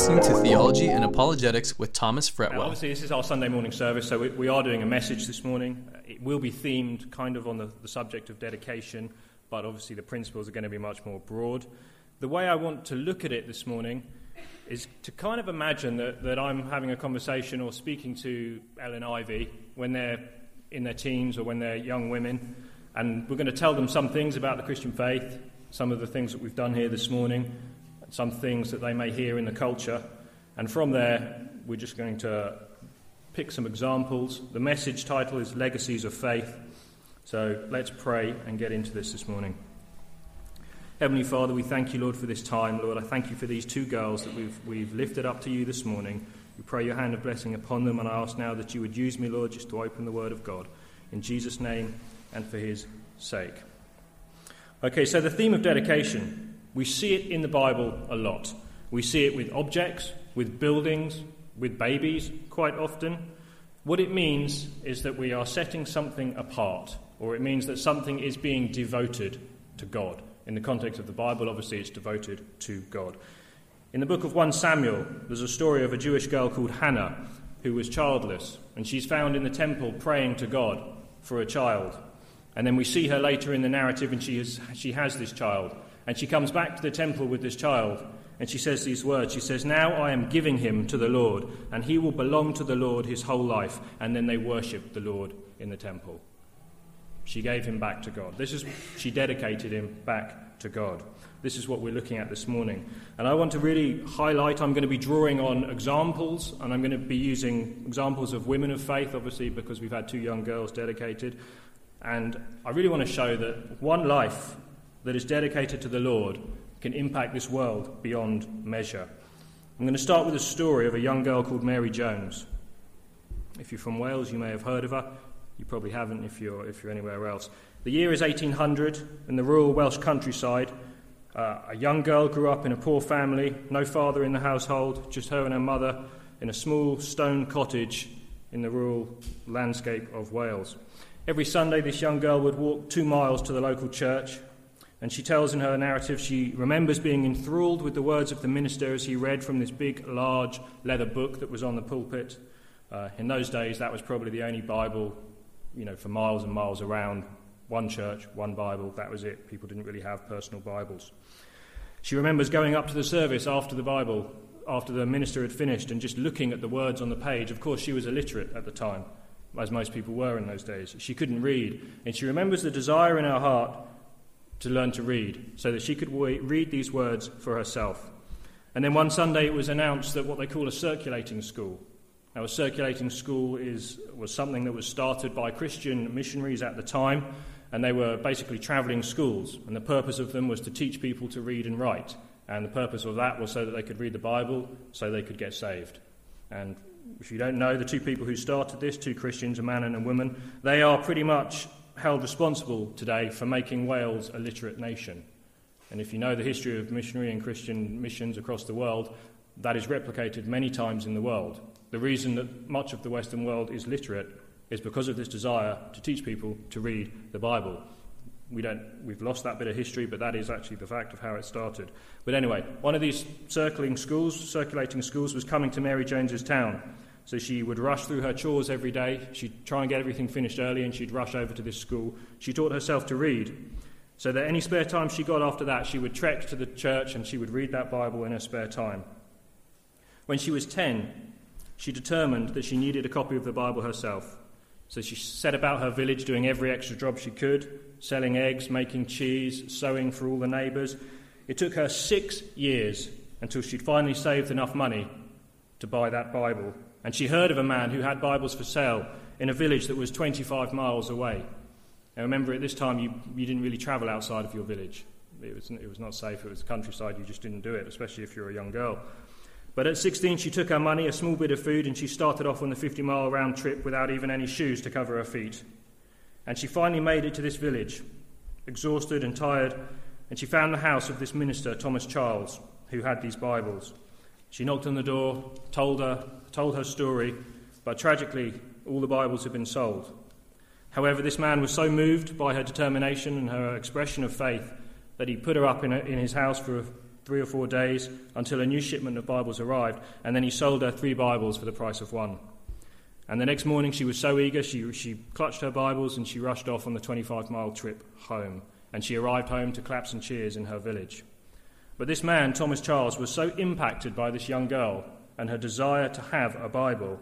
listening to Theology and Apologetics with Thomas Now, Fretwell. obviously, this is our Sunday morning service, so we, we are doing a message this morning. It will be themed kind of on the, the subject of dedication, but obviously the principles are going to be much more broad. The way I want to look at it this morning is to kind of imagine that, that I'm having a conversation or speaking to Ellen Ivy when they're in their teens or when they're young women, and we're going to tell them some things about the Christian faith, some of the things that we've done here this morning, some things that they may hear in the culture, and from there, we're just going to pick some examples. The message title is Legacies of Faith. So let's pray and get into this this morning. Heavenly Father, we thank you, Lord, for this time. Lord, I thank you for these two girls that we've, we've lifted up to you this morning. We pray your hand of blessing upon them, and I ask now that you would use me, Lord, just to open the Word of God. In Jesus' name and for his sake. Okay, so the theme of dedication, we see it in the Bible a lot. We see it with objects, with buildings, with babies quite often. What it means is that we are setting something apart, or it means that something is being devoted to God. In the context of the Bible, obviously, it's devoted to God. In the book of 1 Samuel, there's a story of a Jewish girl called Hannah who was childless, and she's found in the temple praying to God for a child. And then we see her later in the narrative, and she has, she has this child. And she comes back to the temple with this child, and she says these words. She says, Now I am giving him to the Lord, and he will belong to the Lord his whole life. And then they worship the Lord in the temple. She gave him back to God. This is, she dedicated him back to God. This is what we're looking at this morning. And I want to really highlight, I'm going to be drawing on examples, and I'm going to be using examples of women of faith, obviously, because we've had two young girls dedicated. And I really want to show that one life that is dedicated to the Lord can impact this world beyond measure. I'm going to start with a story of a young girl called Mary Jones. If you're from Wales, you may have heard of her. You probably haven't if you're, if you're anywhere else. The year is 1800 in the rural Welsh countryside. Uh, a young girl grew up in a poor family, no father in the household, just her and her mother in a small stone cottage in the rural landscape of Wales. Every Sunday, this young girl would walk two miles to the local church, and she tells in her narrative she remembers being enthralled with the words of the minister as he read from this big, large leather book that was on the pulpit. Uh, in those days, that was probably the only Bible, you know, for miles and miles around. One church, one Bible, that was it. People didn't really have personal Bibles. She remembers going up to the service after the Bible, after the minister had finished, and just looking at the words on the page. Of course, she was illiterate at the time, as most people were in those days. She couldn't read, and she remembers the desire in her heart to learn to read, so that she could read these words for herself. And then one Sunday it was announced that what they call a circulating school. Now, a circulating school is, was something that was started by Christian missionaries at the time, and they were basically travelling schools. And the purpose of them was to teach people to read and write. And the purpose of that was so that they could read the Bible, so they could get saved. And if you don't know, the two people who started this, two Christians, a man and a woman, they are pretty much held responsible today for making Wales a literate nation. And if you know the history of missionary and Christian missions across the world, that is replicated many times in the world. The reason that much of the Western world is literate is because of this desire to teach people to read the Bible. We don't, we've lost that bit of history, but that is actually the fact of how it started. But anyway, one of these circling schools, circulating schools, was coming to Mary Jones's town. So she would rush through her chores every day. She'd try and get everything finished early, and she'd rush over to this school. She taught herself to read, so that any spare time she got after that, she would trek to the church and she would read that Bible in her spare time. When she was 10, she determined that she needed a copy of the Bible herself. So she set about her village doing every extra job she could, selling eggs, making cheese, sewing for all the neighbours. It took her six years until she'd finally saved enough money to buy that Bible. And she heard of a man who had Bibles for sale in a village that was 25 miles away. Now remember, at this time, you, you didn't really travel outside of your village. It was, it was not safe, it was the countryside, you just didn't do it, especially if you're a young girl. But at 16, she took her money, a small bit of food, and she started off on the 50 mile round trip without even any shoes to cover her feet. And she finally made it to this village, exhausted and tired, and she found the house of this minister, Thomas Charles, who had these Bibles. She knocked on the door, told her, told her story, but tragically, all the Bibles had been sold. However, this man was so moved by her determination and her expression of faith that he put her up in, a, in his house for three or four days until a new shipment of Bibles arrived, and then he sold her three Bibles for the price of one. And the next morning she was so eager, she, she clutched her Bibles and she rushed off on the 25 mile trip home. And she arrived home to claps and cheers in her village. But this man, Thomas Charles, was so impacted by this young girl and her desire to have a Bible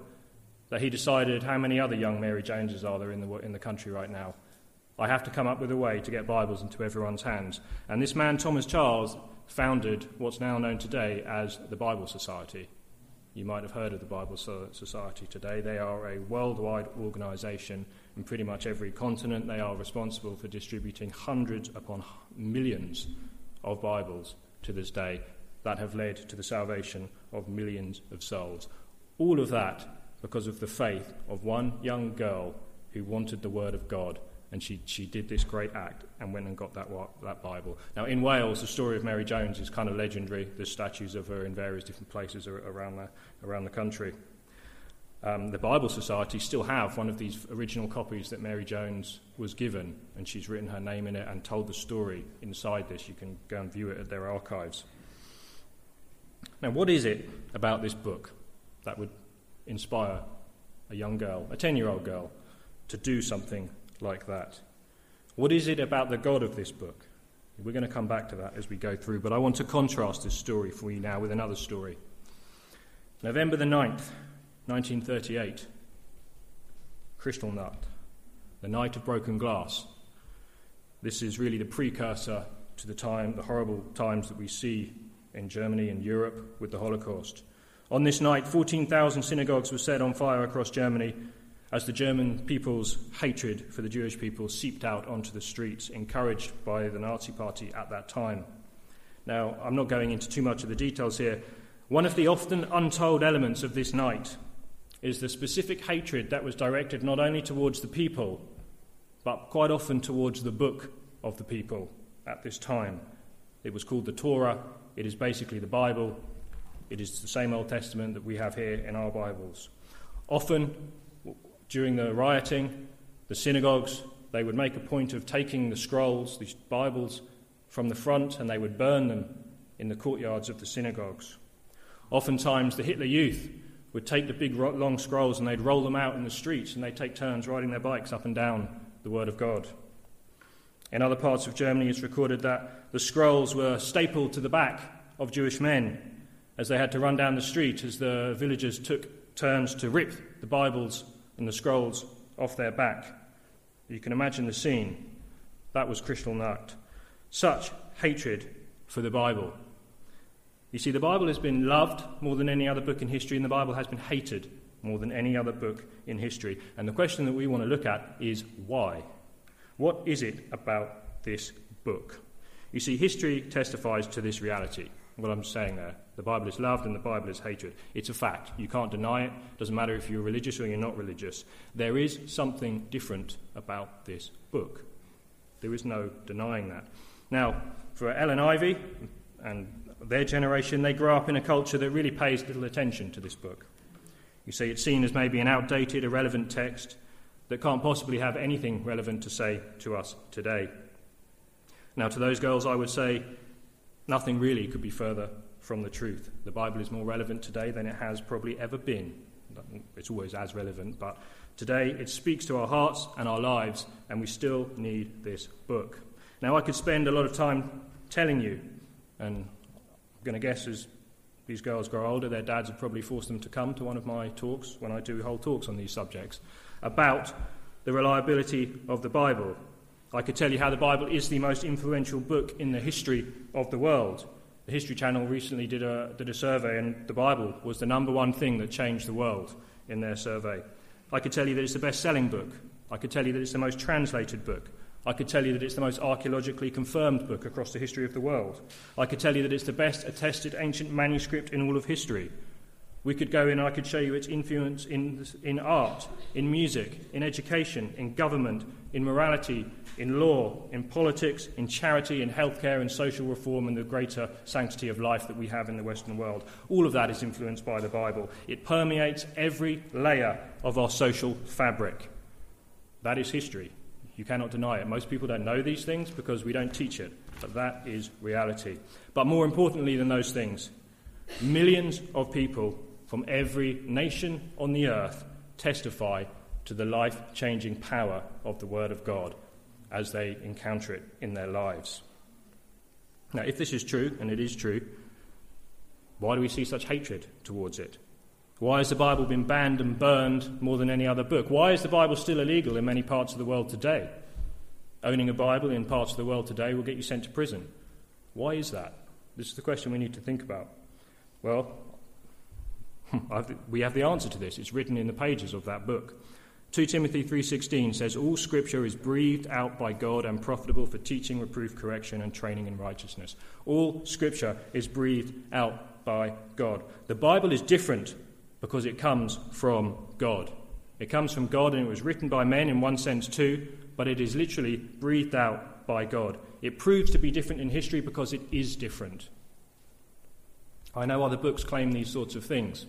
that he decided how many other young Mary Joneses are there in the, in the country right now. I have to come up with a way to get Bibles into everyone's hands. And this man, Thomas Charles, founded what's now known today as the Bible Society. You might have heard of the Bible Society today. They are a worldwide organization in pretty much every continent. They are responsible for distributing hundreds upon millions of Bibles to this day that have led to the salvation of millions of souls. All of that because of the faith of one young girl who wanted the Word of God and she, she did this great act and went and got that, that Bible. Now, in Wales, the story of Mary Jones is kind of legendary. There's statues of her in various different places around the, around the country. Um, the Bible Society still have one of these original copies that Mary Jones was given, and she's written her name in it and told the story inside this. You can go and view it at their archives. Now, what is it about this book that would inspire a young girl, a 10 year old girl, to do something like that. What is it about the God of this book? We're going to come back to that as we go through, but I want to contrast this story for you now with another story. November the 9th, 1938, Kristallnacht, the night of broken glass. This is really the precursor to the time, the horrible times that we see in Germany and Europe with the Holocaust. On this night, 14,000 synagogues were set on fire across Germany as the German people's hatred for the Jewish people seeped out onto the streets, encouraged by the Nazi Party at that time. Now, I'm not going into too much of the details here. One of the often untold elements of this night is the specific hatred that was directed not only towards the people, but quite often towards the book of the people at this time. It was called the Torah, it is basically the Bible, it is the same Old Testament that we have here in our Bibles. Often, during the rioting, the synagogues, they would make a point of taking the scrolls, these Bibles, from the front and they would burn them in the courtyards of the synagogues. Oftentimes, the Hitler Youth would take the big long scrolls and they'd roll them out in the streets and they'd take turns riding their bikes up and down the Word of God. In other parts of Germany, it's recorded that the scrolls were stapled to the back of Jewish men as they had to run down the street as the villagers took turns to rip the Bibles and the scrolls off their back. You can imagine the scene. That was Kristallnacht. Such hatred for the Bible. You see, the Bible has been loved more than any other book in history, and the Bible has been hated more than any other book in history. And the question that we want to look at is why? What is it about this book? You see, history testifies to this reality, what I'm saying there. The Bible is loved and the Bible is hatred. It's a fact. You can't deny it. Doesn't matter if you're religious or you're not religious. There is something different about this book. There is no denying that. Now, for Ellen Ivy and their generation, they grow up in a culture that really pays little attention to this book. You see, it's seen as maybe an outdated, irrelevant text that can't possibly have anything relevant to say to us today. Now, to those girls, I would say nothing really could be further from the truth. The Bible is more relevant today than it has probably ever been. It's always as relevant, but today it speaks to our hearts and our lives, and we still need this book. Now, I could spend a lot of time telling you, and I'm going to guess as these girls grow older, their dads have probably forced them to come to one of my talks when I do whole talks on these subjects about the reliability of the Bible. I could tell you how the Bible is the most influential book in the history of the world. The History Channel recently did a, did a survey, and the Bible was the number one thing that changed the world in their survey. I could tell you that it's the best selling book. I could tell you that it's the most translated book. I could tell you that it's the most archaeologically confirmed book across the history of the world. I could tell you that it's the best attested ancient manuscript in all of history. We could go in, I could show you its influence in, in art, in music, in education, in government, in morality, in law, in politics, in charity, in healthcare, in social reform, and the greater sanctity of life that we have in the Western world. All of that is influenced by the Bible. It permeates every layer of our social fabric. That is history. You cannot deny it. Most people don't know these things because we don't teach it but that is reality. But more importantly than those things, millions of people from every nation on the earth testify to the life changing power of the Word of God as they encounter it in their lives. Now, if this is true, and it is true, why do we see such hatred towards it? Why has the Bible been banned and burned more than any other book? Why is the Bible still illegal in many parts of the world today? Owning a Bible in parts of the world today will get you sent to prison. Why is that? This is the question we need to think about. Well, Hmm. we have the answer to this. It's written in the pages of that book. 2 Timothy 3:16 says all scripture is breathed out by God and profitable for teaching, reproof, correction and training in righteousness. All scripture is breathed out by God. The Bible is different because it comes from God. It comes from God and it was written by men in one sense too, but it is literally breathed out by God. It proves to be different in history because it is different. I know other books claim these sorts of things,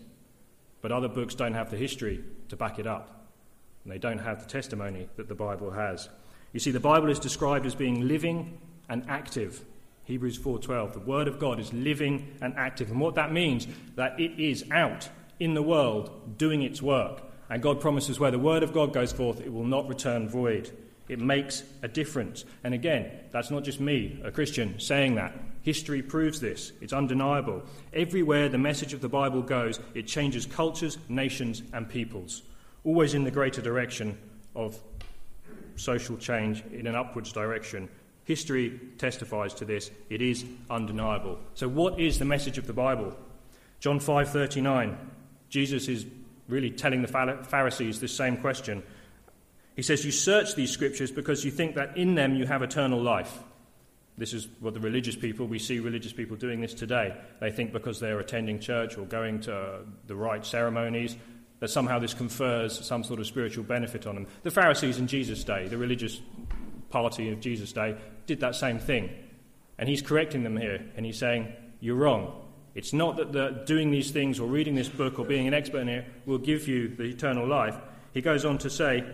but other books don't have the history to back it up and they don't have the testimony that the Bible has. You see, the Bible is described as being living and active. Hebrews 4:12. The Word of God is living and active, and what that means that it is out in the world doing its work. And God promises where the Word of God goes forth, it will not return void. It makes a difference. And again, that's not just me, a Christian, saying that. History proves this. It's undeniable. Everywhere the message of the Bible goes, it changes cultures, nations, and peoples always in the greater direction of social change in an upwards direction. History testifies to this. It is undeniable. So what is the message of the Bible? John 5:39. Jesus is really telling the Pharisees this same question. He says, You search these scriptures because you think that in them you have eternal life. This is what the religious people, we see religious people doing this today. They think because they're attending church or going to the right ceremonies, that somehow this confers some sort of spiritual benefit on them. The Pharisees in Jesus' day, the religious party of Jesus' day, did that same thing. And he's correcting them here, and he's saying, You're wrong. It's not that the, doing these things or reading this book or being an expert in it will give you the eternal life. He goes on to say,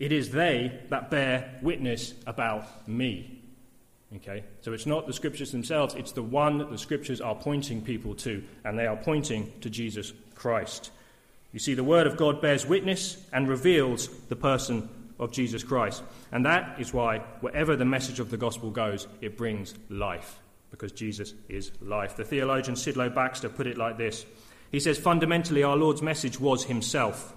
It is they that bear witness about me. Okay? So it's not the scriptures themselves, it's the one that the scriptures are pointing people to, and they are pointing to Jesus Christ. You see, the Word of God bears witness and reveals the person of Jesus Christ. And that is why, wherever the message of the gospel goes, it brings life, because Jesus is life. The theologian Sidlow Baxter put it like this He says, Fundamentally, our Lord's message was Himself.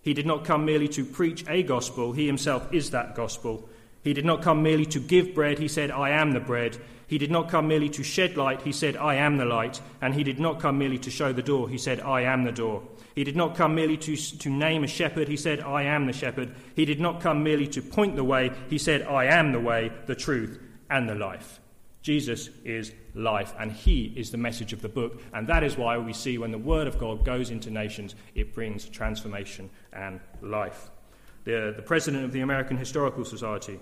He did not come merely to preach a gospel, He Himself is that gospel. He did not come merely to give bread, he said, I am the bread. He did not come merely to shed light, he said, I am the light. And he did not come merely to show the door, he said, I am the door. He did not come merely to, to name a shepherd, he said, I am the shepherd. He did not come merely to point the way, he said, I am the way, the truth, and the life. Jesus is life, and He is the message of the book. And that is why we see when the Word of God goes into nations, it brings transformation and life. The, the president of the American Historical Society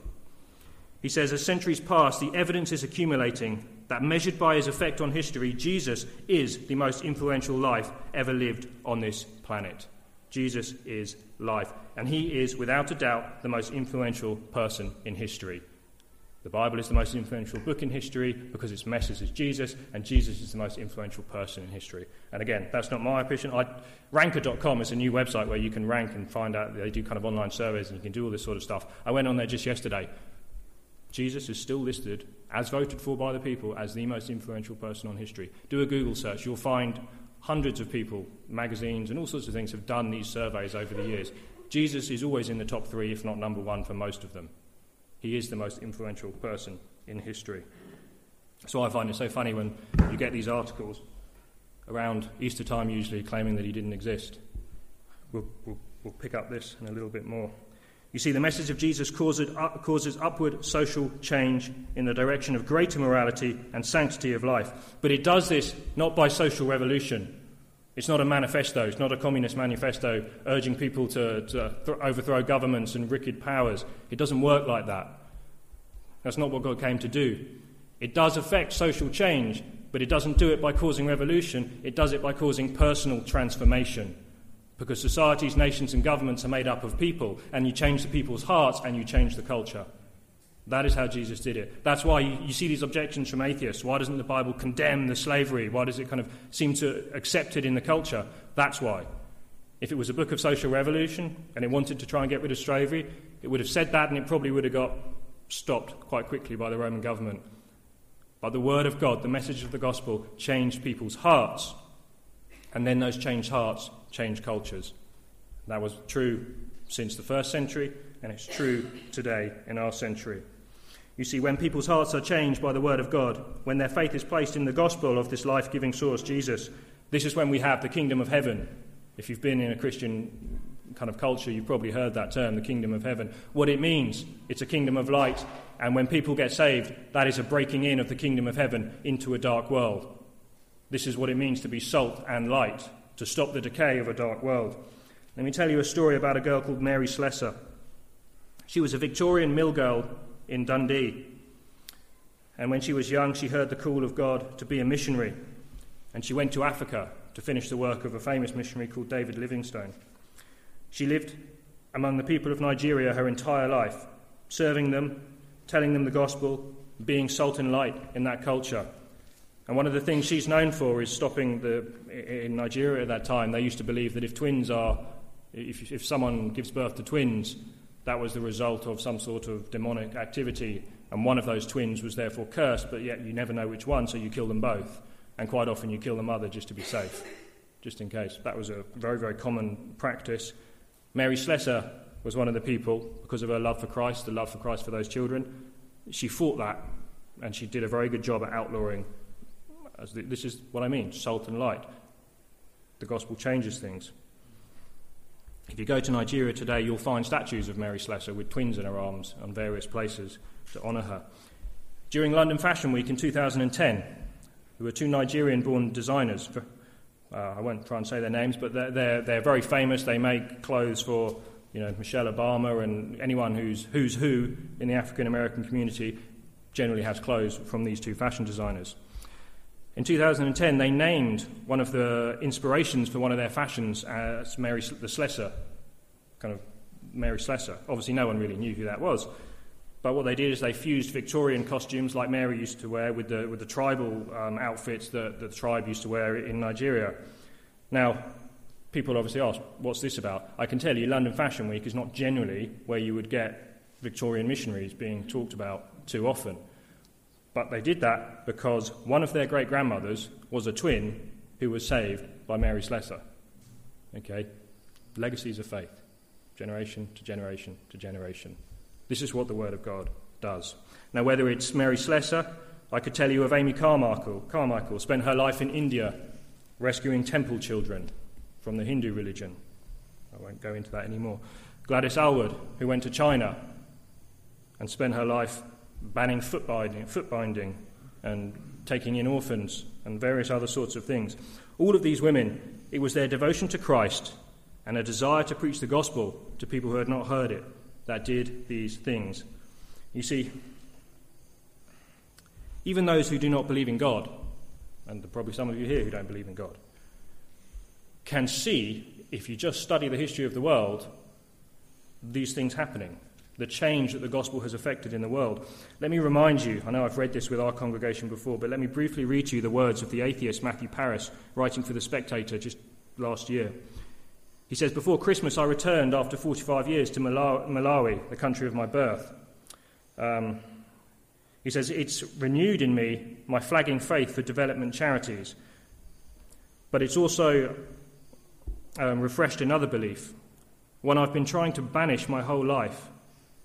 he says, as centuries pass, the evidence is accumulating that, measured by his effect on history, Jesus is the most influential life ever lived on this planet. Jesus is life, and he is, without a doubt, the most influential person in history. The Bible is the most influential book in history because its message is Jesus, and Jesus is the most influential person in history. And again, that's not my opinion. I, ranker.com is a new website where you can rank and find out. They do kind of online surveys and you can do all this sort of stuff. I went on there just yesterday. Jesus is still listed, as voted for by the people, as the most influential person on history. Do a Google search. You'll find hundreds of people, magazines, and all sorts of things have done these surveys over the years. Jesus is always in the top three, if not number one, for most of them. He is the most influential person in history. So I find it so funny when you get these articles around Easter time, usually claiming that he didn't exist. We'll, we'll, we'll pick up this in a little bit more. You see, the message of Jesus causes, uh, causes upward social change in the direction of greater morality and sanctity of life. But it does this not by social revolution. It's not a manifesto, it's not a communist manifesto urging people to, to th- overthrow governments and wicked powers. It doesn't work like that. That's not what God came to do. It does affect social change, but it doesn't do it by causing revolution, it does it by causing personal transformation. Because societies, nations, and governments are made up of people, and you change the people's hearts and you change the culture. That is how Jesus did it. That's why you, see these objections from atheists. Why doesn't the Bible condemn the slavery? Why does it kind of seem to accept it in the culture? That's why. If it was a book of social revolution and it wanted to try and get rid of slavery, it would have said that and it probably would have got stopped quite quickly by the Roman government. But the word of God, the message of the gospel, changed people's hearts. And then those changed hearts changed cultures. That was true since the first century, and it's true today in our century. You see, when people's hearts are changed by the Word of God, when their faith is placed in the gospel of this life giving source, Jesus, this is when we have the kingdom of heaven. If you've been in a Christian kind of culture, you've probably heard that term, the kingdom of heaven. What it means, it's a kingdom of light, and when people get saved, that is a breaking in of the kingdom of heaven into a dark world. This is what it means to be salt and light, to stop the decay of a dark world. Let me tell you a story about a girl called Mary Slessor. She was a Victorian mill girl in Dundee. And when she was young, she heard the call of God to be a missionary. And she went to Africa to finish the work of a famous missionary called David Livingstone. She lived among the people of Nigeria her entire life, serving them, telling them the gospel, being salt and light in that culture. And one of the things she's known for is stopping the. In Nigeria at that time, they used to believe that if twins are. If, if someone gives birth to twins, that was the result of some sort of demonic activity, and one of those twins was therefore cursed, but yet you never know which one, so you kill them both. And quite often you kill the mother just to be safe, just in case. That was a very, very common practice. Mary Slessor was one of the people, because of her love for Christ, the love for Christ for those children. She fought that, and she did a very good job at outlawing. This is what I mean salt and light. The gospel changes things. If you go to Nigeria today, you'll find statues of Mary Slessor with twins in her arms on various places to honour her. During London Fashion Week in 2010, there were two Nigerian born designers. For, uh, I won't try and say their names, but they're, they're, they're, very famous. They make clothes for you know, Michelle Obama and anyone who's, who's who in the African American community generally has clothes from these two fashion designers. In 2010, they named one of the inspirations for one of their fashions as Mary the Slessor, kind of Mary Slessor. Obviously, no one really knew who that was. But what they did is they fused Victorian costumes like Mary used to wear with the, with the tribal um, outfits that, that the tribe used to wear in Nigeria. Now, people obviously ask, what's this about? I can tell you, London Fashion Week is not generally where you would get Victorian missionaries being talked about too often. But they did that because one of their great grandmothers was a twin who was saved by Mary Slessor. Okay? Legacies of faith, generation to generation to generation. This is what the Word of God does. Now, whether it's Mary Slessor, I could tell you of Amy Carmichael. Carmichael spent her life in India rescuing temple children from the Hindu religion. I won't go into that anymore. Gladys Aylward, who went to China and spent her life banning foot binding, foot binding and taking in orphans and various other sorts of things. All of these women, it was their devotion to Christ and a desire to preach the gospel to people who had not heard it that did these things. You see, even those who do not believe in God, and probably some of you here who don't believe in God, can see, if you just study the history of the world, these things happening the change that the gospel has affected in the world. Let me remind you, I know I've read this with our congregation before, but let me briefly read to you the words of the atheist Matthew Paris, writing for The Spectator just last year. He says, Before Christmas, I returned after 45 years to Malawi, the country of my birth. Um, he says, It's renewed in me my flagging faith for development charities, but it's also um, refreshed another belief, one I've been trying to banish my whole life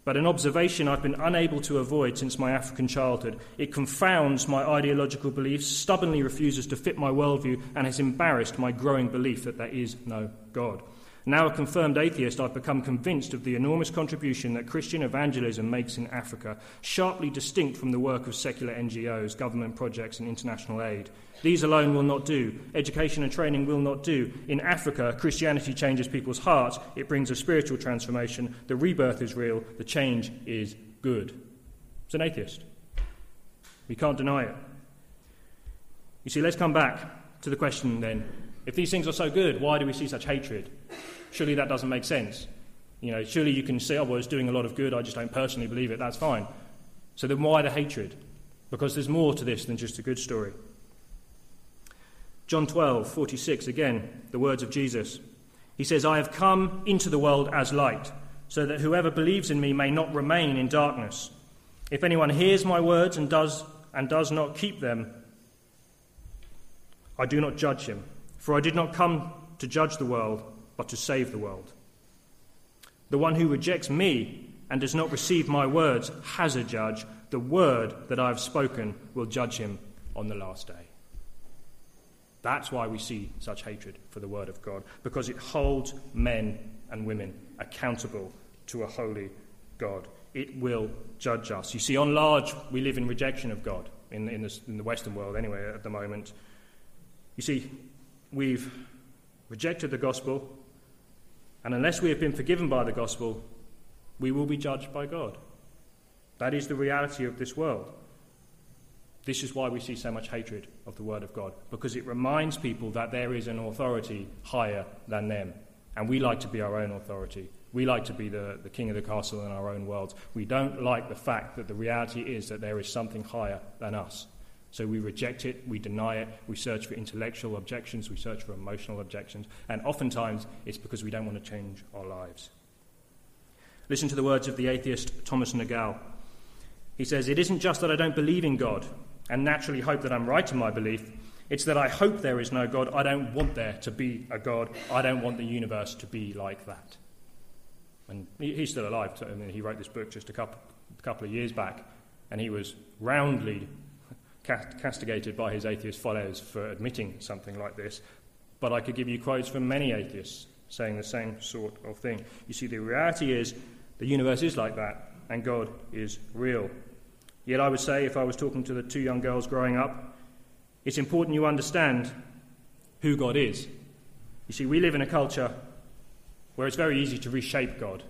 but an observation I've been unable to avoid since my African childhood. It confounds my ideological beliefs, stubbornly refuses to fit my worldview, and has embarrassed my growing belief that there is no God. Now a confirmed atheist, I've become convinced of the enormous contribution that Christian evangelism makes in Africa, sharply distinct from the work of secular NGOs, government projects, and international aid. These alone will not do. Education and training will not do. In Africa, Christianity changes people's hearts, it brings a spiritual transformation. The rebirth is real, the change is good. It's an atheist. We can't deny it. You see, let's come back to the question then if these things are so good, why do we see such hatred? Surely that doesn't make sense. You know, surely you can say, oh, well, it's doing a lot of good, I just don't personally believe it, that's fine. So then why the hatred? Because there's more to this than just a good story. John 12, 46, again, the words of Jesus. He says, I have come into the world as light, so that whoever believes in me may not remain in darkness. If anyone hears my words and does, and does not keep them, I do not judge him, for I did not come to judge the world, but to save the world. The one who rejects me and does not receive my words has a judge. The word that I have spoken will judge him on the last day. That's why we see such hatred for the word of God, because it holds men and women accountable to a holy God. It will judge us. You see, on large, we live in rejection of God, in, in, the, in the Western world anyway, at the moment. You see, we've rejected the gospel, and unless we have been forgiven by the gospel, we will be judged by God. That is the reality of this world. This is why we see so much hatred of the Word of God, because it reminds people that there is an authority higher than them. And we like to be our own authority. We like to be the, the king of the castle in our own worlds. We don't like the fact that the reality is that there is something higher than us. So we reject it, we deny it, we search for intellectual objections, we search for emotional objections, and oftentimes it's because we don't want to change our lives. Listen to the words of the atheist Thomas Nagel. He says, It isn't just that I don't believe in God and naturally hope that I'm right in my belief, it's that I hope there is no God. I don't want there to be a God. I don't want the universe to be like that. And he's still alive. I mean, he wrote this book just a couple, a couple of years back, and he was roundly castigated by his atheist followers for admitting something like this. But I could give you quotes from many atheists saying the same sort of thing. You see, the reality is the universe is like that, and God is real. Yet I would say, if I was talking to the two young girls growing up, it's important you understand who God is. You see, we live in a culture where it's very easy to reshape God.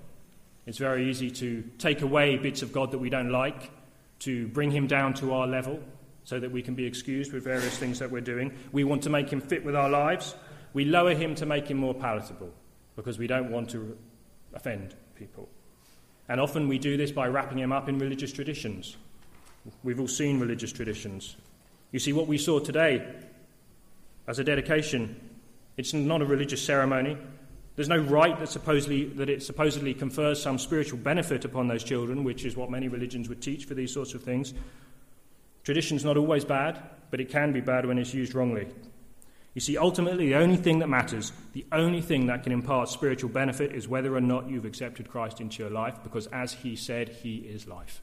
It's very easy to take away bits of God that we don't like, to bring him down to our level, so that we can be excused with various things that we're doing. We want to make him fit with our lives. We lower him to make him more palatable because we don't want to offend people. And often we do this by wrapping him up in religious traditions. We've all seen religious traditions. You see, what we saw today as a dedication, it's not a religious ceremony. There's no rite that, supposedly, that it supposedly confers some spiritual benefit upon those children, which is what many religions would teach for these sorts of things. Tradition's not always bad, but it can be bad when it's used wrongly. You see, ultimately, the only thing that matters, the only thing that can impart spiritual benefit is whether or not you've accepted Christ into your life, because as he said, he is life.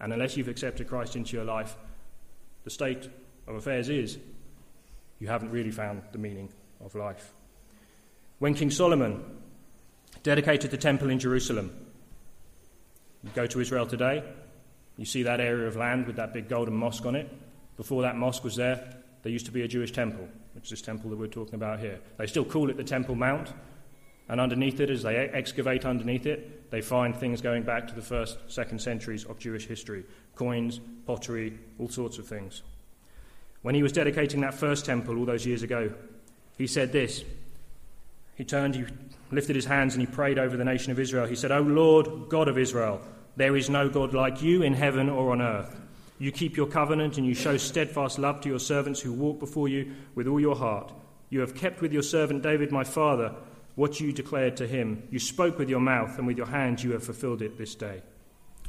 And unless you've accepted Christ into your life, the state of affairs is you haven't really found the meaning of life. When King Solomon dedicated the temple in Jerusalem, you go to Israel today, you see that area of land with that big golden mosque on it. Before that mosque was there, there used to be a Jewish temple, which is this temple that we're talking about here. They still call it the Temple Mount, and underneath it, as they excavate underneath it, they find things going back to the first, second centuries of Jewish history coins, pottery, all sorts of things. When he was dedicating that first temple all those years ago, he said this. He turned, he lifted his hands, and he prayed over the nation of Israel. He said, O Lord, God of Israel, there is no God like you in heaven or on earth. You keep your covenant and you show steadfast love to your servants who walk before you with all your heart. You have kept with your servant David, my father, what you declared to him. You spoke with your mouth, and with your hands you have fulfilled it this day.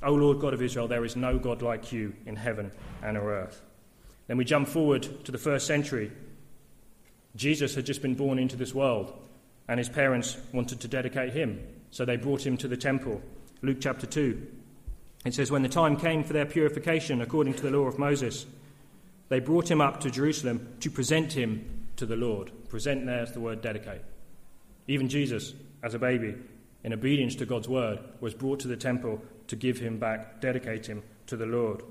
O Lord God of Israel, there is no God like you in heaven and on earth. Then we jump forward to the first century. Jesus had just been born into this world, and his parents wanted to dedicate him, so they brought him to the temple. Luke chapter 2. It says, When the time came for their purification according to the law of Moses, they brought him up to Jerusalem to present him to the Lord. Present there's the word dedicate. Even Jesus, as a baby, in obedience to God's word, was brought to the temple to give him back, dedicate him to the Lord.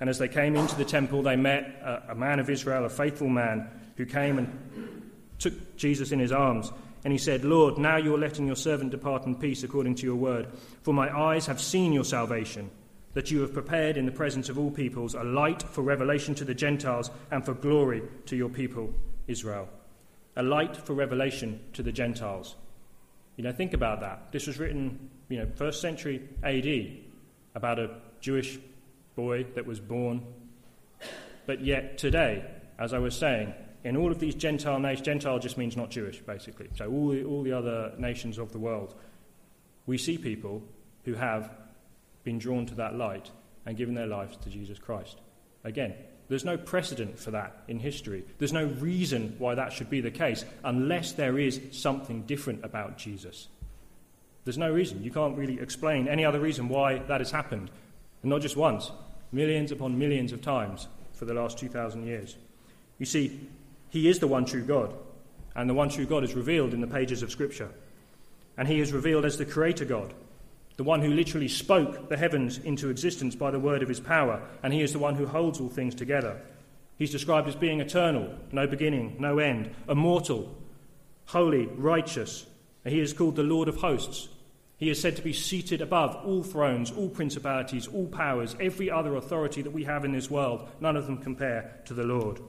And as they came into the temple, they met a, a man of Israel, a faithful man, who came and took Jesus in his arms and he said, Lord, now you're letting your servant depart in peace according to your word. For my eyes have seen your salvation, that you have prepared in the presence of all peoples a light for revelation to the Gentiles and for glory to your people, Israel. A light for revelation to the Gentiles. You know, think about that. This was written, you know, first century AD about a Jewish boy that was born. But yet, today, as I was saying, in all of these Gentile nations, Gentile just means not Jewish, basically. So, all the, all the other nations of the world, we see people who have been drawn to that light and given their lives to Jesus Christ. Again, there's no precedent for that in history. There's no reason why that should be the case unless there is something different about Jesus. There's no reason. You can't really explain any other reason why that has happened. And not just once, millions upon millions of times for the last 2,000 years. You see, He is the one true God, and the one true God is revealed in the pages of Scripture. And He is revealed as the Creator God, the one who literally spoke the heavens into existence by the word of His power, and He is the one who holds all things together. He's described as being eternal, no beginning, no end, immortal, holy, righteous. He is called the Lord of hosts, he is said to be seated above all thrones, all principalities, all powers, every other authority that we have in this world. None of them compare to the Lord.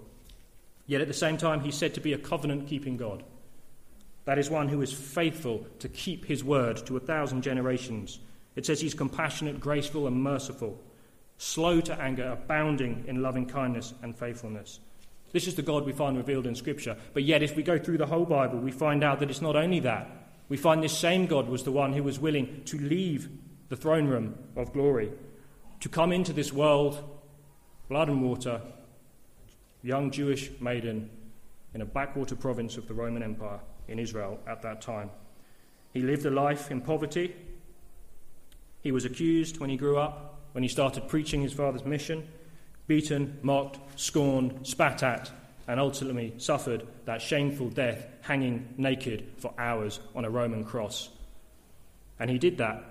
Yet at the same time, he's said to be a covenant keeping God. That is one who is faithful to keep his word to a thousand generations. It says he's compassionate, graceful, and merciful, slow to anger, abounding in loving kindness and faithfulness. This is the God we find revealed in Scripture. But yet, if we go through the whole Bible, we find out that it's not only that. We find this same God was the one who was willing to leave the throne room of glory, to come into this world, blood and water, young Jewish maiden in a backwater province of the Roman Empire in Israel at that time. He lived a life in poverty. He was accused when he grew up, when he started preaching his father's mission, beaten, mocked, scorned, spat at, and ultimately suffered that shameful death hanging naked for hours on a Roman cross. And he did that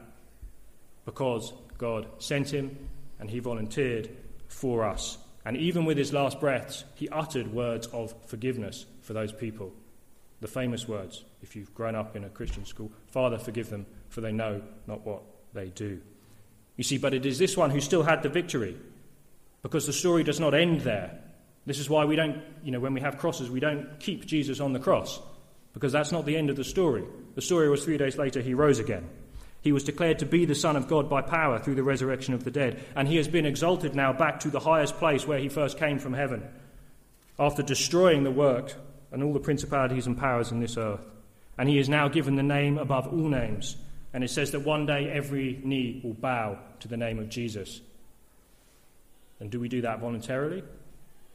because God sent him and he volunteered for us. And even with his last breaths, he uttered words of forgiveness for those people. The famous words, if you've grown up in a Christian school Father, forgive them, for they know not what they do. You see, but it is this one who still had the victory, because the story does not end there. This is why we don't, you know, when we have crosses, we don't keep Jesus on the cross, because that's not the end of the story. The story was three days later, he rose again. He was declared to be the Son of God by power through the resurrection of the dead, and he has been exalted now back to the highest place where he first came from heaven, after destroying the work and all the principalities and powers in this earth. And he is now given the name above all names. And it says that one day every knee will bow to the name of Jesus. And do we do that voluntarily?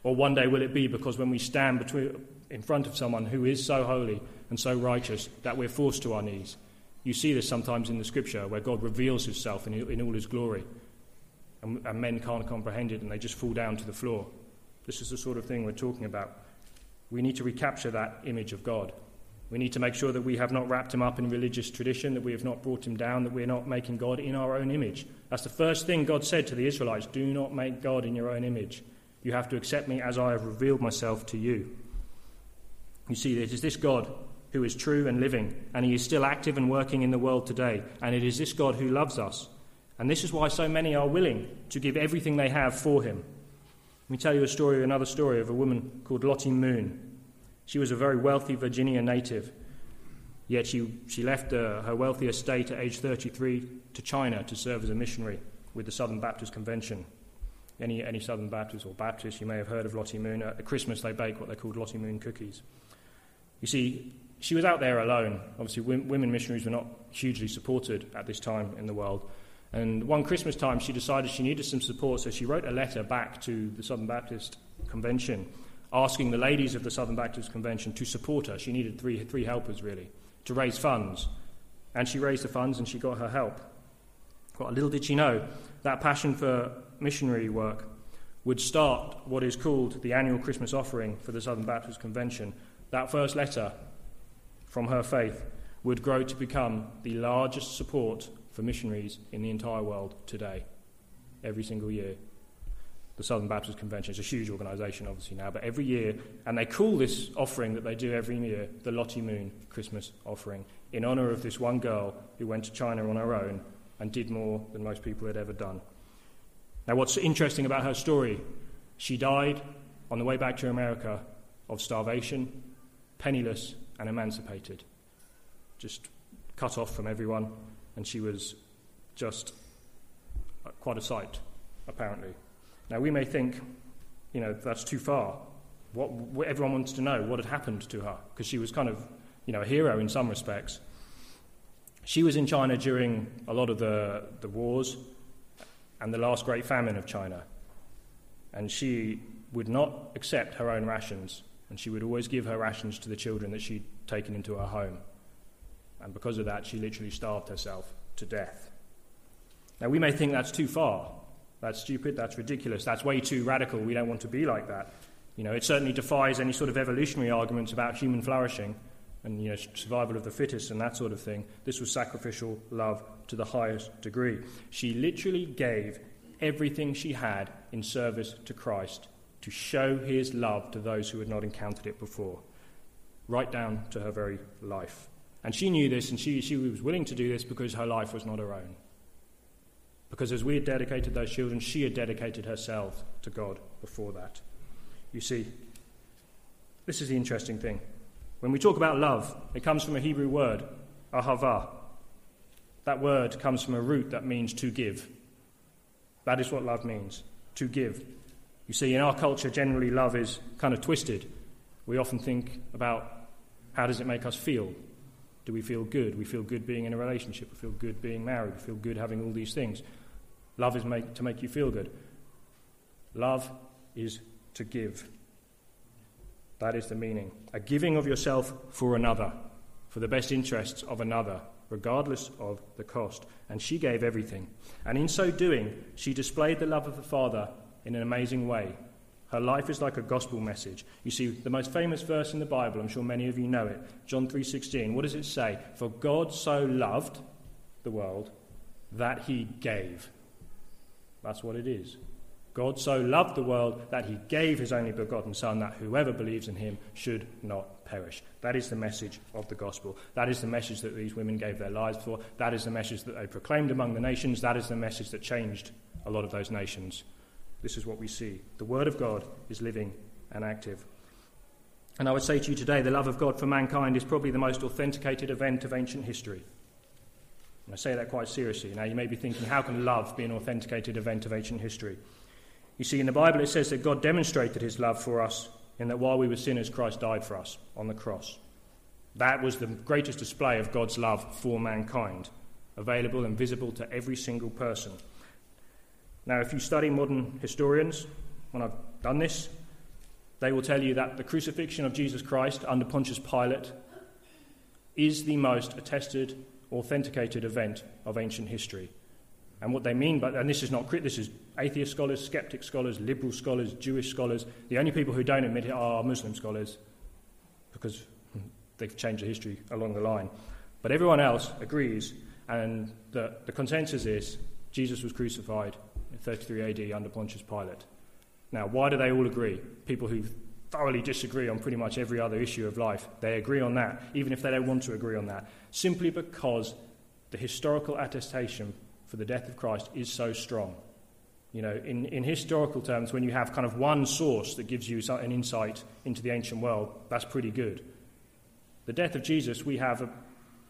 Or one day will it be because when we stand between, in front of someone who is so holy and so righteous that we're forced to our knees? You see this sometimes in the scripture where God reveals himself in, in all his glory, and, and men can't comprehend it and they just fall down to the floor. This is the sort of thing we're talking about. We need to recapture that image of God. We need to make sure that we have not wrapped him up in religious tradition, that we have not brought him down, that we're not making God in our own image. That's the first thing God said to the Israelites do not make God in your own image. You have to accept me as I have revealed myself to you. You see, it is this God who is true and living, and he is still active and working in the world today. And it is this God who loves us. And this is why so many are willing to give everything they have for him. Let me tell you a story, another story of a woman called Lottie Moon. She was a very wealthy Virginia native, yet she, she left uh, her wealthy estate at age 33 to China to serve as a missionary with the Southern Baptist Convention any, any Southern Baptists or Baptists, you may have heard of Lottie Moon. At Christmas, they bake what they called Lottie Moon cookies. You see, she was out there alone. Obviously, women missionaries were not hugely supported at this time in the world. And one Christmas time, she decided she needed some support, so she wrote a letter back to the Southern Baptist Convention asking the ladies of the Southern Baptist Convention to support her. She needed three, three helpers, really, to raise funds. And she raised the funds and she got her help. Well, little did she know that passion for missionary work would start what is called the annual Christmas offering for the Southern Baptist Convention. That first letter from her faith would grow to become the largest support for missionaries in the entire world today, every single year. The Southern Baptist Convention is a huge organisation, obviously, now, but every year, and they call this offering that they do every year the Lottie Moon Christmas offering, in honour of this one girl who went to China on her own and did more than most people had ever done. Now, what's interesting about her story, she died on the way back to America of starvation, penniless, and emancipated. Just cut off from everyone, and she was just uh, quite a sight apparently. Now, we may think, you know, that's too far. What, what everyone wants to know what had happened to her, because she was kind of, you know, a hero in some respects. She was in China during a lot of the, the wars and the last great famine of China. And she would not accept her own rations, and she would always give her rations to the children that she'd taken into her home. And because of that, she literally starved herself to death. Now, we may think that's too far. That's stupid, that's ridiculous, that's way too radical. We don't want to be like that. You know, it certainly defies any sort of evolutionary arguments about human flourishing and you know, survival of the fittest and that sort of thing. This was sacrificial love to the highest degree. She literally gave everything she had in service to Christ to show his love to those who had not encountered it before, right down to her very life. And she knew this, and she, she was willing to do this because her life was not her own. Because as we had dedicated those children, she had dedicated herself to God before that. You see, this is the interesting thing. When we talk about love, it comes from a Hebrew word, ahava. That word comes from a root that means to give. That is what love means, to give. You see, in our culture, generally love is kind of twisted. We often think about how does it make us feel? Do we feel good? We feel good being in a relationship. We feel good being married. We feel good having all these things. Love is make, to make you feel good. Love is to give. That is the meaning. A giving of yourself for another, for the best interests of another, regardless of the cost. And she gave everything. And in so doing, she displayed the love of the Father in an amazing way. Her life is like a gospel message. You see, the most famous verse in the Bible, I'm sure many of you know it, John 3:16. What does it say? For God so loved the world that he gave. That's what it is. God so loved the world that he gave his only begotten Son, that whoever believes in him should not perish. That is the message of the gospel. That is the message that these women gave their lives for. That is the message that they proclaimed among the nations. That is the message that changed a lot of those nations. This is what we see. The Word of God is living and active. And I would say to you today, the love of God for mankind is probably the most authenticated event of ancient history. And I say that quite seriously. Now, you may be thinking, how can love be an authenticated event of ancient history? You see, in the Bible it says that God demonstrated his love for us in that while we were sinners, Christ died for us on the cross. That was the greatest display of God's love for mankind, available and visible to every single person. Now, if you study modern historians, when I've done this, they will tell you that the crucifixion of Jesus Christ under Pontius Pilate is the most attested, authenticated event of ancient history. And what they mean by and this is not this is atheist scholars, skeptic scholars, liberal scholars, Jewish scholars. The only people who don't admit it are Muslim scholars because they've changed the history along the line. But everyone else agrees, and the, the consensus is Jesus was crucified 33 AD under Pontius Pilate. Now, why do they all agree? People who thoroughly disagree on pretty much every other issue of life, they agree on that, even if they don't want to agree on that, simply because the historical attestation for the death of Christ is so strong. You know, in, in historical terms, when you have kind of one source that gives you an insight into the ancient world, that's pretty good. The death of Jesus, we have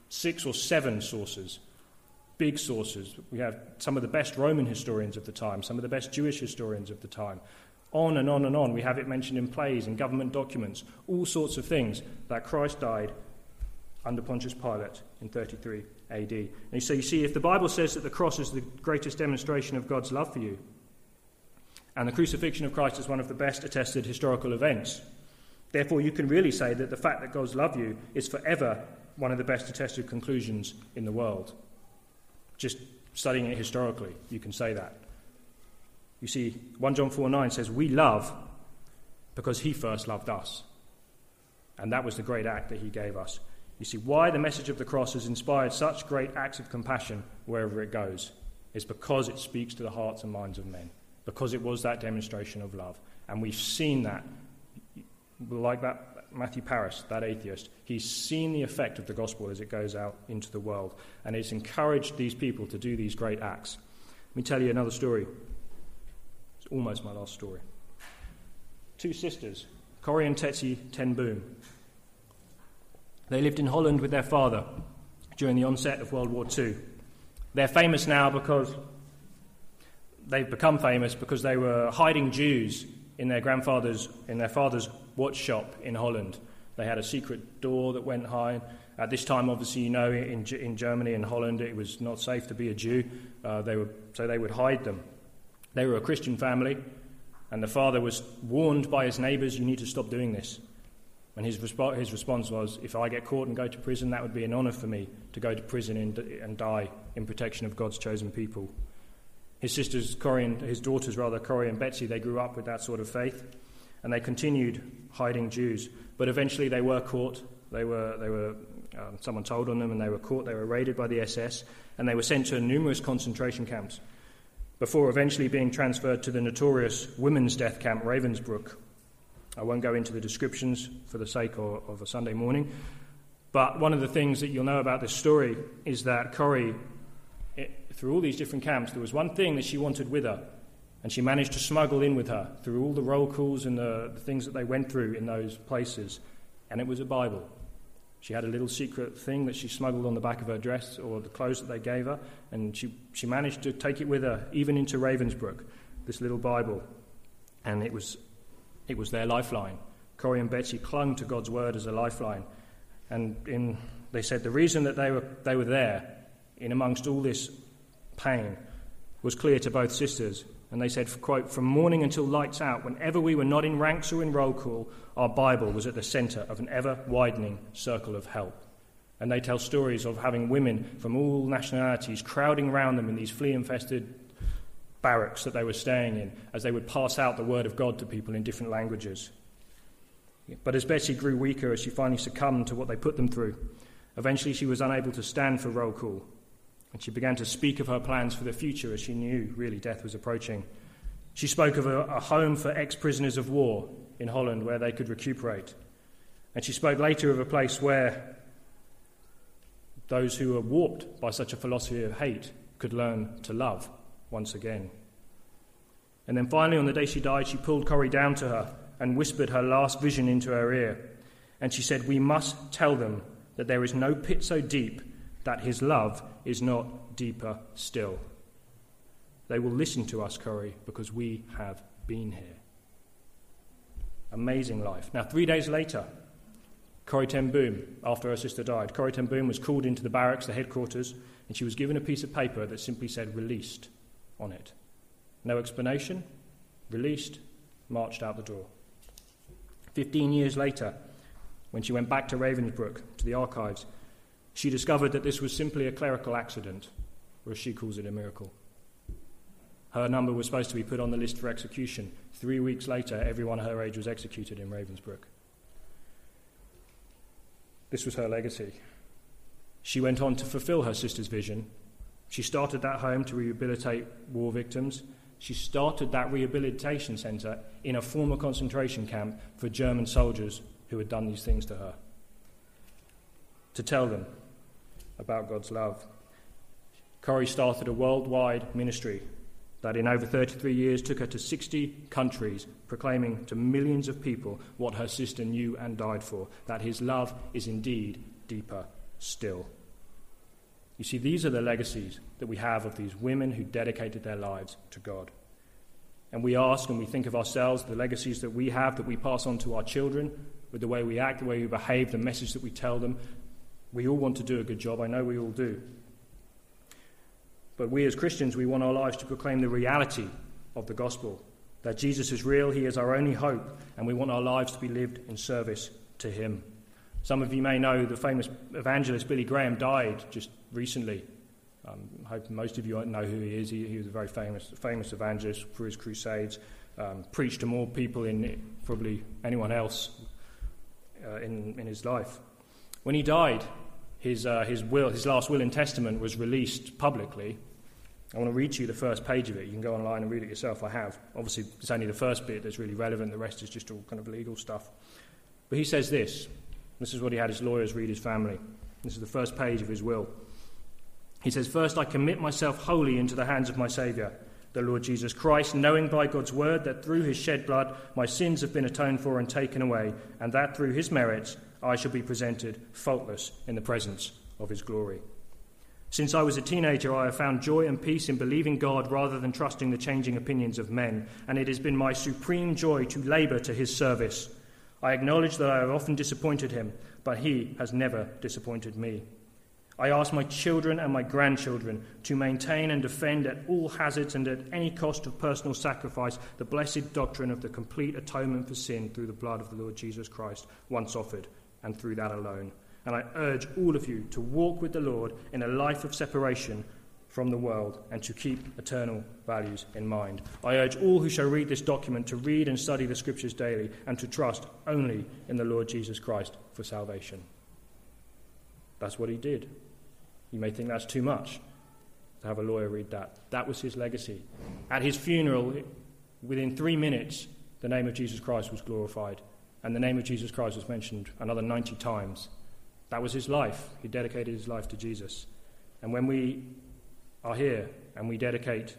six or seven sources, big sources. We have some of the best Roman historians of the time, some of the best Jewish historians of the time. On and on and on. We have it mentioned in plays and government documents, all sorts of things that Christ died under Pontius Pilate in 33 AD. And so you see, if the Bible says that the cross is the greatest demonstration of God's love for you, and the crucifixion of Christ is one of the best attested historical events, therefore you can really say that the fact that God's love you is forever one of the best attested conclusions in the world. Just studying it historically, you can say that. You see, 1 John 4 9 says, We love because he first loved us. And that was the great act that he gave us. You see, why the message of the cross has inspired such great acts of compassion wherever it goes is because it speaks to the hearts and minds of men, because it was that demonstration of love. And we've seen that, like that Matthew Parris, that atheist, he's seen the effect of the gospel as it goes out into the world, and it's encouraged these people to do these great acts. Let me tell you another story. It's almost my last story. Two sisters, Corrie and Betsy ten Boom. They lived in Holland with their father during the onset of World War II. They're famous now because they've become famous because they were hiding Jews in their grandfather's, in their father's watch shop in Holland. They had a secret door that went high. At this time, obviously, you know, in, in Germany and Holland, it was not safe to be a Jew. Uh, they were, so they would hide them. They were a Christian family, and the father was warned by his neighbors, You need to stop doing this. And his, resp- his response was, If I get caught and go to prison, that would be an honor for me to go to prison and, and die in protection of God's chosen people. His sisters, Corrie and, his daughters rather, Corrie and Betsy, they grew up with that sort of faith, and they continued hiding Jews. But eventually they were caught. They were, they were um, someone told on them, and they were caught. They were raided by the SS, and they were sent to numerous concentration camps before eventually being transferred to the notorious women's death camp, Ravensbrück. I won't go into the descriptions for the sake of, of a Sunday morning, but one of the things that you'll know about this story is that Corrie through all these different camps, there was one thing that she wanted with her, and she managed to smuggle in with her through all the roll calls and the, the things that they went through in those places, and it was a Bible. She had a little secret thing that she smuggled on the back of her dress or the clothes that they gave her, and she, she managed to take it with her even into Ravensbrück, this little Bible. And it was, it was their lifeline. Corrie and Betsy clung to God's word as a lifeline. And in, they said the reason that they were, they were there, in amongst all this pain was clear to both sisters. And they said, quote, from morning until lights out, whenever we were not in ranks or in roll call, our Bible was at the centre of an ever widening circle of help. And they tell stories of having women from all nationalities crowding around them in these flea infested barracks that they were staying in as they would pass out the word of God to people in different languages. But as Betsy grew weaker, as she finally succumbed to what they put them through, eventually she was unable to stand for roll call and she began to speak of her plans for the future as she knew, really, death was approaching. She spoke of a, a home for ex prisoners of war in Holland where they could recuperate. And she spoke later of a place where those who were warped by such a philosophy of hate could learn to love once again. And then finally, on the day she died, she pulled Corrie down to her and whispered her last vision into her ear. And she said, We must tell them that there is no pit so deep that his love is not deeper still. They will listen to us, Corrie, because we have been here. Amazing life. Now, three days later, Corrie ten Boom, after her sister died, Corrie ten Boom was called into the barracks, the headquarters, and she was given a piece of paper that simply said released on it. No explanation, released, marched out the door. Fifteen years later, when she went back to Ravensbrück, to the archives, she discovered that this was simply a clerical accident, or as she calls it, a miracle. Her number was supposed to be put on the list for execution. Three weeks later, everyone her age was executed in Ravensbrück. This was her legacy. She went on to fulfill her sister's vision. She started that home to rehabilitate war victims. She started that rehabilitation centre in a former concentration camp for German soldiers who had done these things to her. To tell them about God's love. Corrie started a worldwide ministry that in over 33 years took her to 60 countries, proclaiming to millions of people what her sister knew and died for that his love is indeed deeper still. You see, these are the legacies that we have of these women who dedicated their lives to God. And we ask and we think of ourselves, the legacies that we have, that we pass on to our children, with the way we act, the way we behave, the message that we tell them, we all want to do a good job. I know we all do. But we as Christians, we want our lives to proclaim the reality of the gospel that Jesus is real, He is our only hope, and we want our lives to be lived in service to Him. Some of you may know the famous evangelist Billy Graham died just recently. Um, I hope most of you know who he is. He, he was a very famous, famous evangelist for his crusades, um, preached to more people than probably anyone else uh, in, in his life. When he died, his, uh, his, will, his last will and testament was released publicly. I want to read to you the first page of it. You can go online and read it yourself. I have. Obviously, it's only the first bit that's really relevant, the rest is just all kind of legal stuff. But he says this this is what he had his lawyers read his family. This is the first page of his will. He says, First, I commit myself wholly into the hands of my Saviour, the Lord Jesus Christ, knowing by God's word that through his shed blood my sins have been atoned for and taken away, and that through his merits I shall be presented faultless in the presence of his glory. Since I was a teenager, I have found joy and peace in believing God rather than trusting the changing opinions of men, and it has been my supreme joy to labour to his service. I acknowledge that I have often disappointed him, but he has never disappointed me. I ask my children and my grandchildren to maintain and defend at all hazards and at any cost of personal sacrifice the blessed doctrine of the complete atonement for sin through the blood of the Lord Jesus Christ, once offered, and through that alone. And I urge all of you to walk with the Lord in a life of separation from the world and to keep eternal values in mind. I urge all who shall read this document to read and study the Scriptures daily and to trust only in the Lord Jesus Christ for salvation. That's what he did. You may think that's too much to have a lawyer read that. That was his legacy. At his funeral, within three minutes, the name of Jesus Christ was glorified, and the name of Jesus Christ was mentioned another 90 times. That was his life. He dedicated his life to Jesus. And when we are here and we dedicate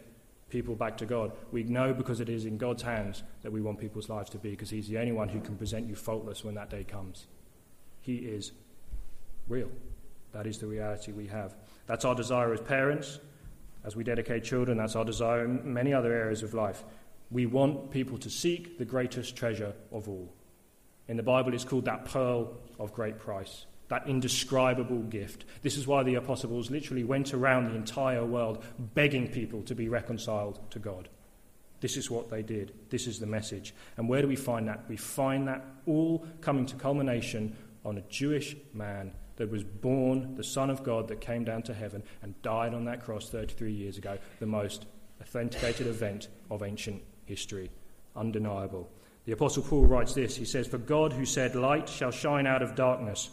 people back to God, we know because it is in God's hands that we want people's lives to be, because He's the only one who can present you faultless when that day comes. He is real. That is the reality we have. That's our desire as parents, as we dedicate children, that's our desire in many other areas of life. We want people to seek the greatest treasure of all. In the Bible, it's called that pearl of great price, that indescribable gift. This is why the apostles literally went around the entire world begging people to be reconciled to God. This is what they did. This is the message. And where do we find that? We find that all coming to culmination on a Jewish man that was born, the Son of God that came down to heaven and died on that cross 33 years ago, the most authenticated event of ancient history. Undeniable. The Apostle Paul writes this He says, For God, who said, Light shall shine out of darkness,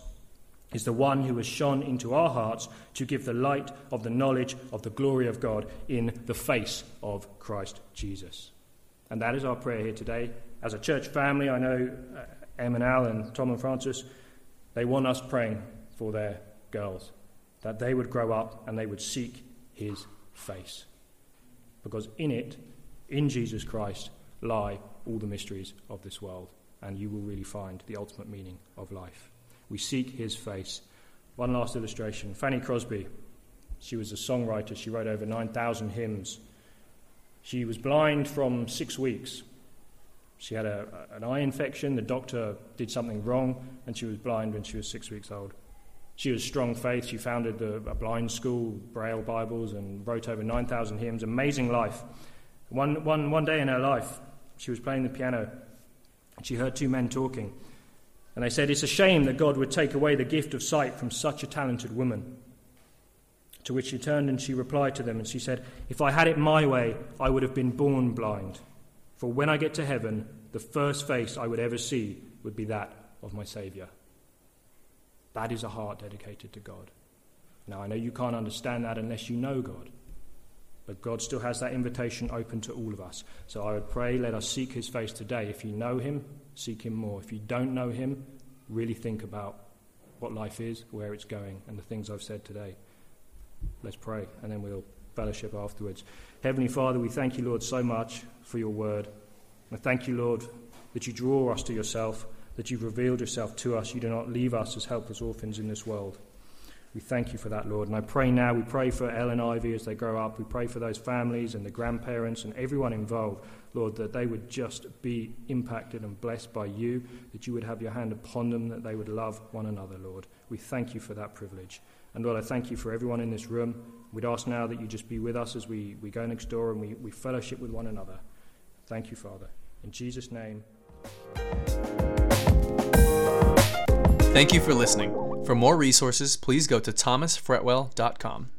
is the one who has shone into our hearts to give the light of the knowledge of the glory of God in the face of Christ Jesus. And that is our prayer here today. As a church family, I know uh, Em and Al and Tom and Francis, they want us praying for their girls, that they would grow up and they would seek his face. Because in it, in Jesus Christ, lie all the mysteries of this world, and you will really find the ultimate meaning of life. We seek his face. One last illustration Fanny Crosby. She was a songwriter, she wrote over 9,000 hymns. She was blind from six weeks. She had a, an eye infection. The doctor did something wrong, and she was blind when she was six weeks old. She was strong faith. She founded the, a blind school, Braille Bibles, and wrote over 9,000 hymns. Amazing life. One, one, one day in her life, she was playing the piano. And she heard two men talking. And they said, It's a shame that God would take away the gift of sight from such a talented woman. To which she turned and she replied to them, and she said, If I had it my way, I would have been born blind. For when I get to heaven, the first face I would ever see would be that of my Saviour. That is a heart dedicated to God. Now, I know you can't understand that unless you know God. But God still has that invitation open to all of us. So I would pray, let us seek his face today. If you know him, seek him more. If you don't know him, really think about what life is, where it's going, and the things I've said today. Let's pray, and then we'll fellowship afterwards. Heavenly Father, we thank you, Lord, so much for your word. I thank you, Lord, that you draw us to yourself that you've revealed yourself to us. You do not leave us as helpless orphans in this world. We thank you for that, Lord. And I pray now, we pray for Elle and Ivy as they grow up. We pray for those families and the grandparents and everyone involved, Lord, that they would just be impacted and blessed by you, that you would have your hand upon them, that they would love one another, Lord. We thank you for that privilege. And Lord, I thank you for everyone in this room. We'd ask now that you just be with us as we, we go next door and we, we fellowship with one another. Thank you, Father. In Jesus' name. Thank you for listening. For more resources, please go to thomasfretwell.com.